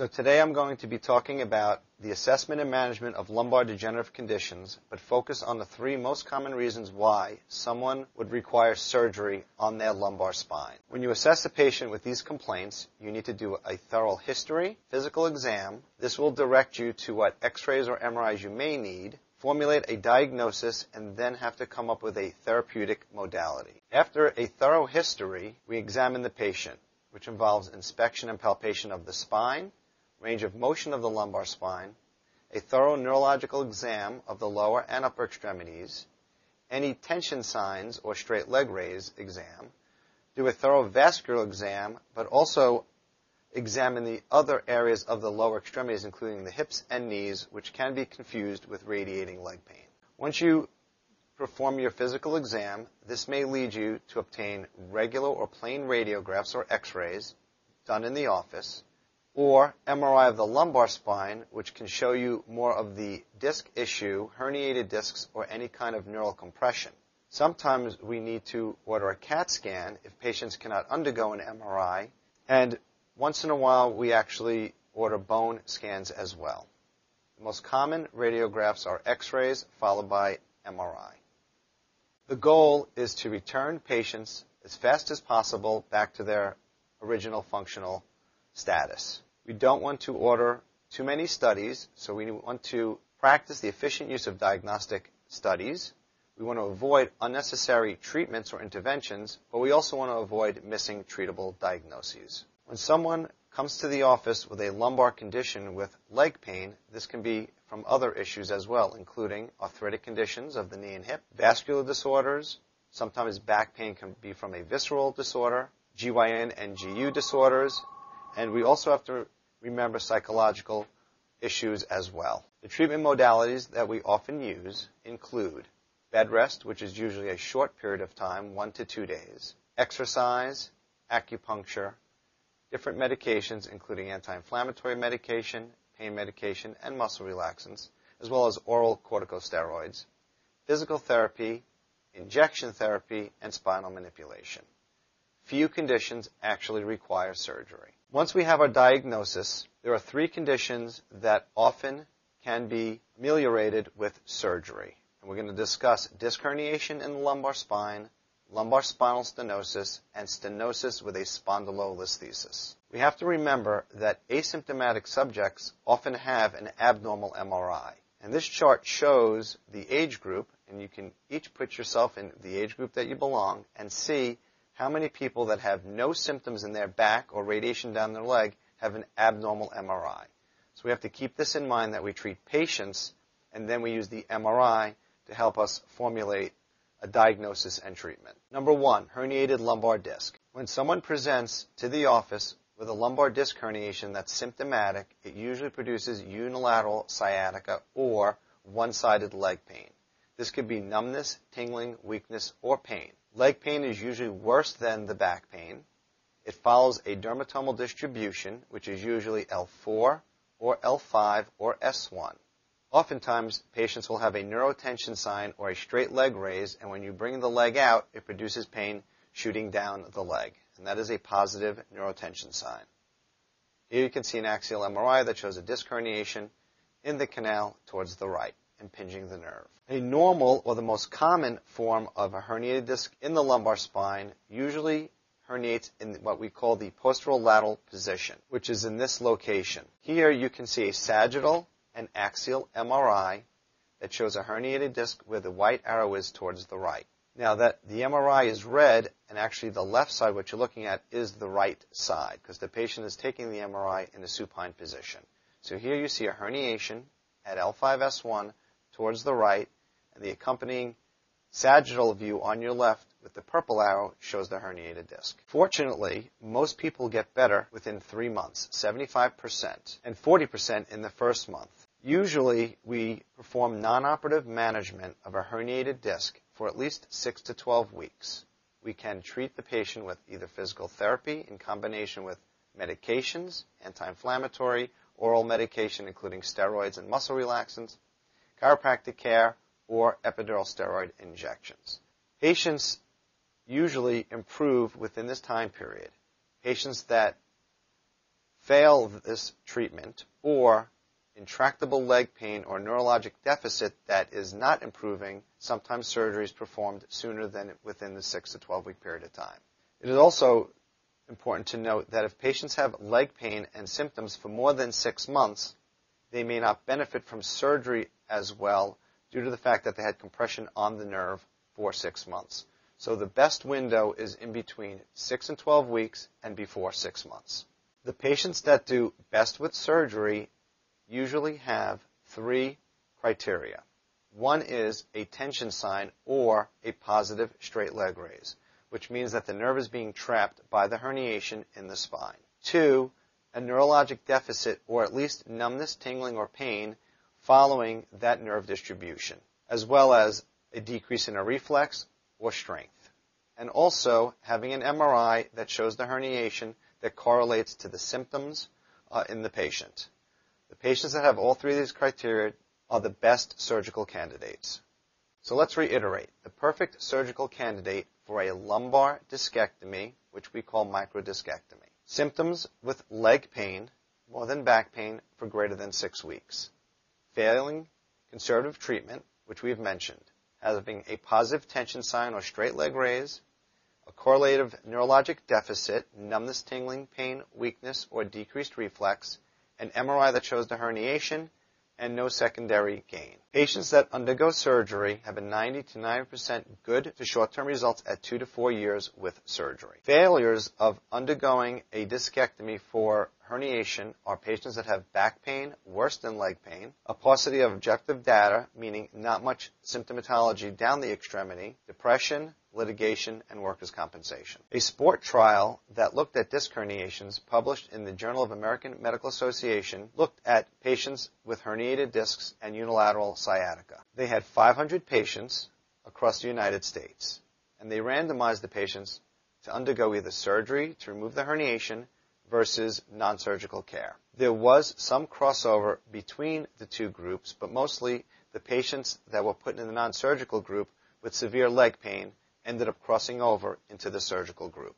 So today I'm going to be talking about the assessment and management of lumbar degenerative conditions, but focus on the three most common reasons why someone would require surgery on their lumbar spine. When you assess a patient with these complaints, you need to do a thorough history, physical exam. This will direct you to what x-rays or MRIs you may need, formulate a diagnosis, and then have to come up with a therapeutic modality. After a thorough history, we examine the patient, which involves inspection and palpation of the spine, range of motion of the lumbar spine, a thorough neurological exam of the lower and upper extremities, any tension signs or straight leg raise exam, do a thorough vascular exam, but also examine the other areas of the lower extremities, including the hips and knees, which can be confused with radiating leg pain. Once you perform your physical exam, this may lead you to obtain regular or plain radiographs or x-rays done in the office, or MRI of the lumbar spine, which can show you more of the disc issue, herniated discs, or any kind of neural compression. Sometimes we need to order a CAT scan if patients cannot undergo an MRI, and once in a while we actually order bone scans as well. The most common radiographs are x-rays followed by MRI. The goal is to return patients as fast as possible back to their original functional status. We don't want to order too many studies, so we want to practice the efficient use of diagnostic studies. We want to avoid unnecessary treatments or interventions, but we also want to avoid missing treatable diagnoses. When someone comes to the office with a lumbar condition with leg pain, this can be from other issues as well, including arthritic conditions of the knee and hip, vascular disorders, sometimes back pain can be from a visceral disorder, GYN and GU disorders, and we also have to remember psychological issues as well. The treatment modalities that we often use include bed rest, which is usually a short period of time, one to two days, exercise, acupuncture, different medications, including anti-inflammatory medication, pain medication, and muscle relaxants, as well as oral corticosteroids, physical therapy, injection therapy, and spinal manipulation. Few conditions actually require surgery. Once we have our diagnosis, there are three conditions that often can be ameliorated with surgery. And we're going to discuss disc herniation in the lumbar spine, lumbar spinal stenosis, and stenosis with a spondylolisthesis. We have to remember that asymptomatic subjects often have an abnormal MRI. And this chart shows the age group, and you can each put yourself in the age group that you belong and see how many people that have no symptoms in their back or radiation down their leg have an abnormal MRI? So we have to keep this in mind that we treat patients and then we use the MRI to help us formulate a diagnosis and treatment. Number one, herniated lumbar disc. When someone presents to the office with a lumbar disc herniation that's symptomatic, it usually produces unilateral sciatica or one-sided leg pain. This could be numbness, tingling, weakness, or pain. Leg pain is usually worse than the back pain. It follows a dermatomal distribution, which is usually L4 or L5 or S1. Oftentimes, patients will have a neurotension sign or a straight leg raise, and when you bring the leg out, it produces pain shooting down the leg. And that is a positive neurotension sign. Here you can see an axial MRI that shows a disc herniation in the canal towards the right impinging the nerve. A normal or the most common form of a herniated disc in the lumbar spine usually herniates in what we call the posterolateral position, which is in this location. Here you can see a sagittal and axial MRI that shows a herniated disc where the white arrow is towards the right. Now that the MRI is red and actually the left side, what you're looking at is the right side because the patient is taking the MRI in a supine position. So here you see a herniation at L5S1 towards the right, and the accompanying sagittal view on your left with the purple arrow shows the herniated disc. Fortunately, most people get better within three months, 75%, and 40% in the first month. Usually, we perform non-operative management of a herniated disc for at least 6 to 12 weeks. We can treat the patient with either physical therapy in combination with medications, anti-inflammatory, oral medication including steroids and muscle relaxants, chiropractic care, or epidural steroid injections. Patients usually improve within this time period. Patients that fail this treatment or intractable leg pain or neurologic deficit that is not improving, sometimes surgery is performed sooner than within the 6 to 12 week period of time. It is also important to note that if patients have leg pain and symptoms for more than six months, they may not benefit from surgery as well due to the fact that they had compression on the nerve for six months. So the best window is in between 6 and 12 weeks and before 6 months. The patients that do best with surgery usually have three criteria. One is a tension sign or a positive straight leg raise, which means that the nerve is being trapped by the herniation in the spine. Two, a neurologic deficit or at least numbness, tingling, or pain following that nerve distribution, as well as a decrease in a reflex or strength. And also having an MRI that shows the herniation that correlates to the symptoms uh, in the patient. The patients that have all three of these criteria are the best surgical candidates. So let's reiterate. The perfect surgical candidate for a lumbar discectomy, which we call microdiscectomy. Symptoms with leg pain, more than back pain, for greater than six weeks. Failing conservative treatment, which we've mentioned having a positive tension sign or straight leg raise, a correlative neurologic deficit, numbness, tingling, pain, weakness, or decreased reflex, an MRI that shows the herniation, and no secondary gain. Patients that undergo surgery have a 90 to 90% good to short-term results at two to four years with surgery. Failures of undergoing a discectomy for herniation are patients that have back pain worse than leg pain, a paucity of objective data, meaning not much symptomatology down the extremity, depression, litigation, and workers' compensation. A SPORT trial that looked at disc herniations published in the Journal of American Medical Association looked at patients with herniated discs and unilateral sciatica. They had 500 patients across the United States, and they randomized the patients to undergo either surgery to remove the herniation versus non-surgical care. There was some crossover between the two groups, but mostly the patients that were put in the non-surgical group with severe leg pain ended up crossing over into the surgical group.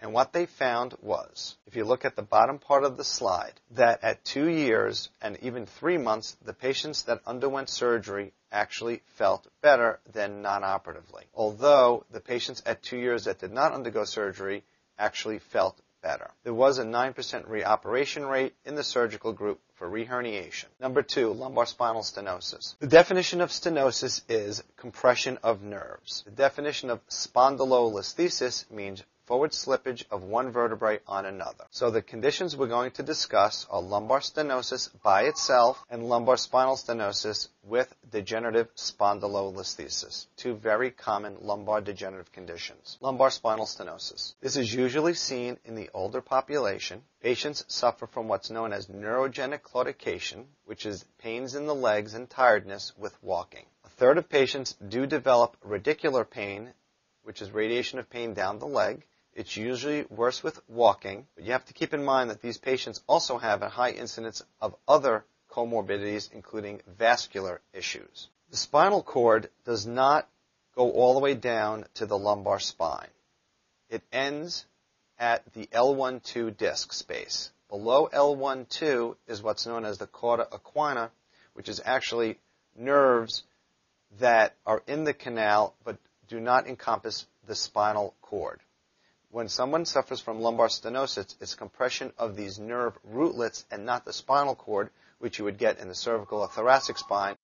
And what they found was, if you look at the bottom part of the slide, that at two years and even three months, the patients that underwent surgery actually felt better than non-operatively. Although the patients at two years that did not undergo surgery actually felt better. There was a 9% reoperation rate in the surgical group for reherniation. Number two, lumbar spinal stenosis. The definition of stenosis is compression of nerves. The definition of spondylolisthesis means forward slippage of one vertebrae on another. So the conditions we're going to discuss are lumbar stenosis by itself and lumbar spinal stenosis with degenerative spondylolisthesis, two very common lumbar degenerative conditions. Lumbar spinal stenosis. This is usually seen in the older population. Patients suffer from what's known as neurogenic claudication, which is pains in the legs and tiredness with walking. A third of patients do develop radicular pain, which is radiation of pain down the leg. It's usually worse with walking, but you have to keep in mind that these patients also have a high incidence of other comorbidities, including vascular issues. The spinal cord does not go all the way down to the lumbar spine. It ends at the L1-2 disc space. Below L1-2 is what's known as the cauda equina, which is actually nerves that are in the canal but do not encompass the spinal cord. When someone suffers from lumbar stenosis, it's compression of these nerve rootlets and not the spinal cord, which you would get in the cervical or thoracic spine.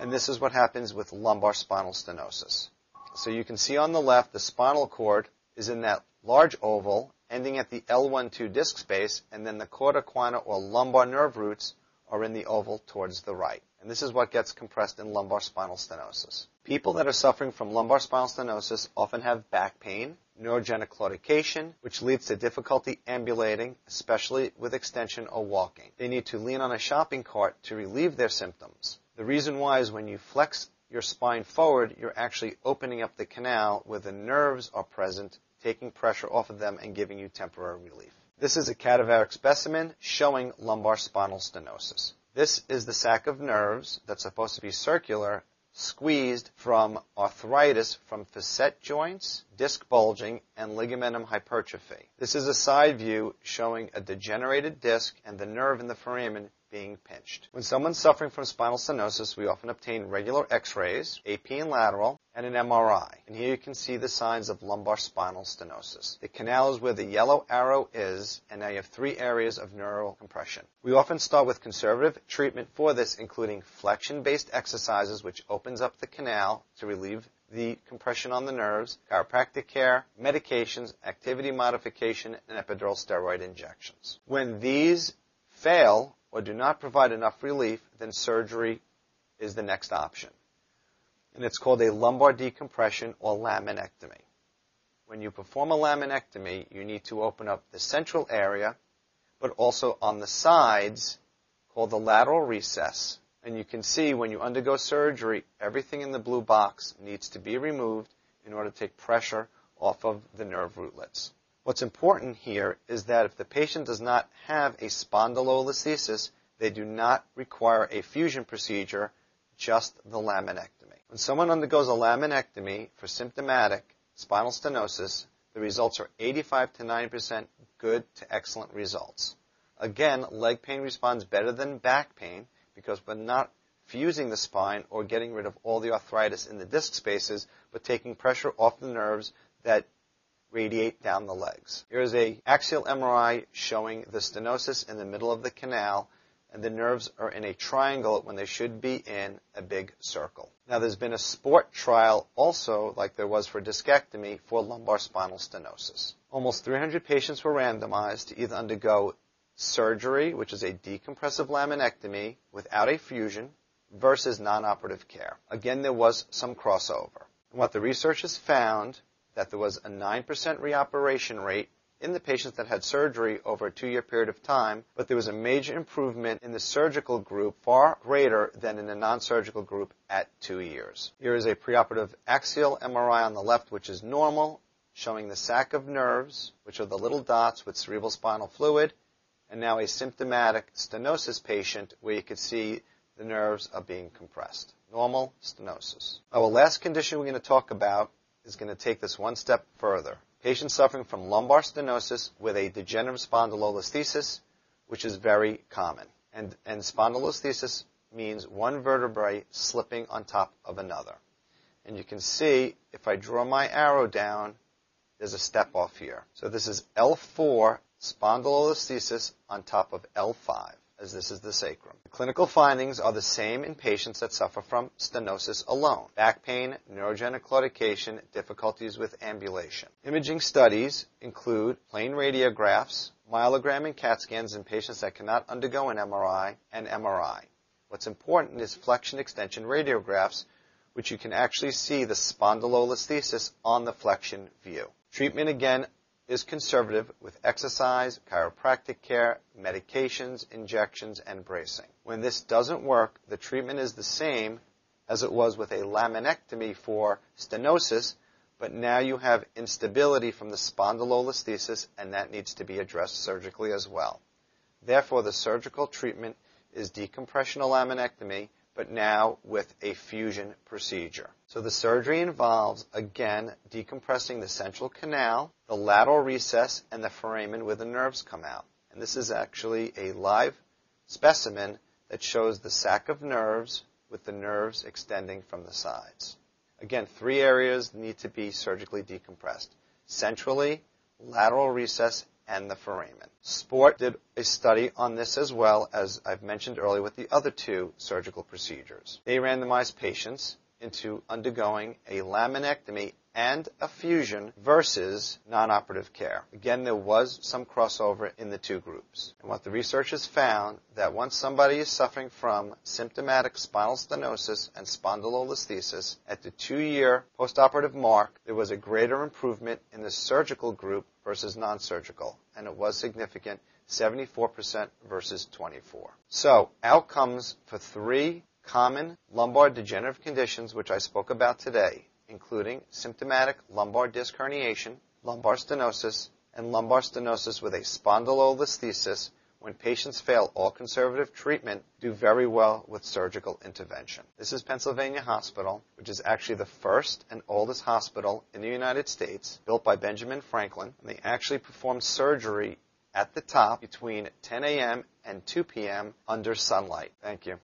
And this is what happens with lumbar spinal stenosis. So you can see on the left, the spinal cord is in that large oval ending at the L1-2 disc space, and then the cauda equina or lumbar nerve roots are in the oval towards the right. And this is what gets compressed in lumbar spinal stenosis. People that are suffering from lumbar spinal stenosis often have back pain, neurogenic claudication, which leads to difficulty ambulating, especially with extension or walking. They need to lean on a shopping cart to relieve their symptoms. The reason why is when you flex your spine forward, you're actually opening up the canal where the nerves are present, taking pressure off of them and giving you temporary relief. This is a cadaveric specimen showing lumbar spinal stenosis. This is the sac of nerves that's supposed to be circular squeezed from arthritis from facet joints disc bulging, and ligamentum hypertrophy. This is a side view showing a degenerated disc and the nerve in the foramen being pinched. When someone's suffering from spinal stenosis, we often obtain regular x-rays, AP and lateral, and an MRI. And here you can see the signs of lumbar spinal stenosis. The canal is where the yellow arrow is, and now you have three areas of neural compression. We often start with conservative treatment for this, including flexion-based exercises, which opens up the canal to relieve the compression on the nerves, chiropractic care, medications, activity modification, and epidural steroid injections. When these fail or do not provide enough relief, then surgery is the next option. And it's called a lumbar decompression or laminectomy. When you perform a laminectomy, you need to open up the central area, but also on the sides, called the lateral recess. And you can see when you undergo surgery, everything in the blue box needs to be removed in order to take pressure off of the nerve rootlets. What's important here is that if the patient does not have a spondylolisthesis, they do not require a fusion procedure, just the laminectomy. When someone undergoes a laminectomy for symptomatic spinal stenosis, the results are 85 to 90% good to excellent results. Again, leg pain responds better than back pain because we're not fusing the spine or getting rid of all the arthritis in the disc spaces, but taking pressure off the nerves that radiate down the legs. Here is a axial MRI showing the stenosis in the middle of the canal and the nerves are in a triangle when they should be in a big circle. Now there's been a SPORT trial also like there was for discectomy for lumbar spinal stenosis. Almost 300 patients were randomized to either undergo surgery, which is a decompressive laminectomy without a fusion, versus non-operative care. Again, there was some crossover. And what the researchers found that there was a 9% reoperation rate in the patients that had surgery over a two-year period of time, but there was a major improvement in the surgical group far greater than in the non-surgical group at two years. Here is a preoperative axial MRI on the left, which is normal, showing the sac of nerves, which are the little dots with cerebral spinal fluid, and now a symptomatic stenosis patient where you can see the nerves are being compressed. Normal stenosis. Our last condition we're going to talk about is going to take this one step further. Patients suffering from lumbar stenosis with a degenerative spondylolisthesis, which is very common. And, and spondylolisthesis means one vertebrae slipping on top of another. And you can see, if I draw my arrow down, there's a step off here. So this is L4 spondylolisthesis on top of L5 as this is the sacrum. The clinical findings are the same in patients that suffer from stenosis alone. Back pain, neurogenic claudication, difficulties with ambulation. Imaging studies include plain radiographs, myelogram and CAT scans in patients that cannot undergo an MRI, and MRI. What's important is flexion extension radiographs, which you can actually see the spondylolisthesis on the flexion view. Treatment again is conservative with exercise, chiropractic care, medications, injections, and bracing. When this doesn't work, the treatment is the same as it was with a laminectomy for stenosis, but now you have instability from the spondylolisthesis and that needs to be addressed surgically as well. Therefore, the surgical treatment is decompressional laminectomy but now with a fusion procedure. So the surgery involves, again, decompressing the central canal, the lateral recess, and the foramen where the nerves come out. And this is actually a live specimen that shows the sac of nerves with the nerves extending from the sides. Again, three areas need to be surgically decompressed. Centrally, lateral recess, and the foramen. SPORT did a study on this as well as I've mentioned earlier with the other two surgical procedures. They randomized patients into undergoing a laminectomy and a fusion versus non-operative care. Again, there was some crossover in the two groups. And what the researchers found that once somebody is suffering from symptomatic spinal stenosis and spondylolisthesis, at the two-year postoperative mark, there was a greater improvement in the surgical group versus non-surgical, and it was significant, 74% versus 24. So, outcomes for three common lumbar degenerative conditions which I spoke about today, including symptomatic lumbar disc herniation, lumbar stenosis, and lumbar stenosis with a spondylolisthesis, when patients fail all conservative treatment, do very well with surgical intervention. This is Pennsylvania Hospital, which is actually the first and oldest hospital in the United States, built by Benjamin Franklin. And they actually perform surgery at the top between 10 a.m. and 2 p.m. under sunlight. Thank you.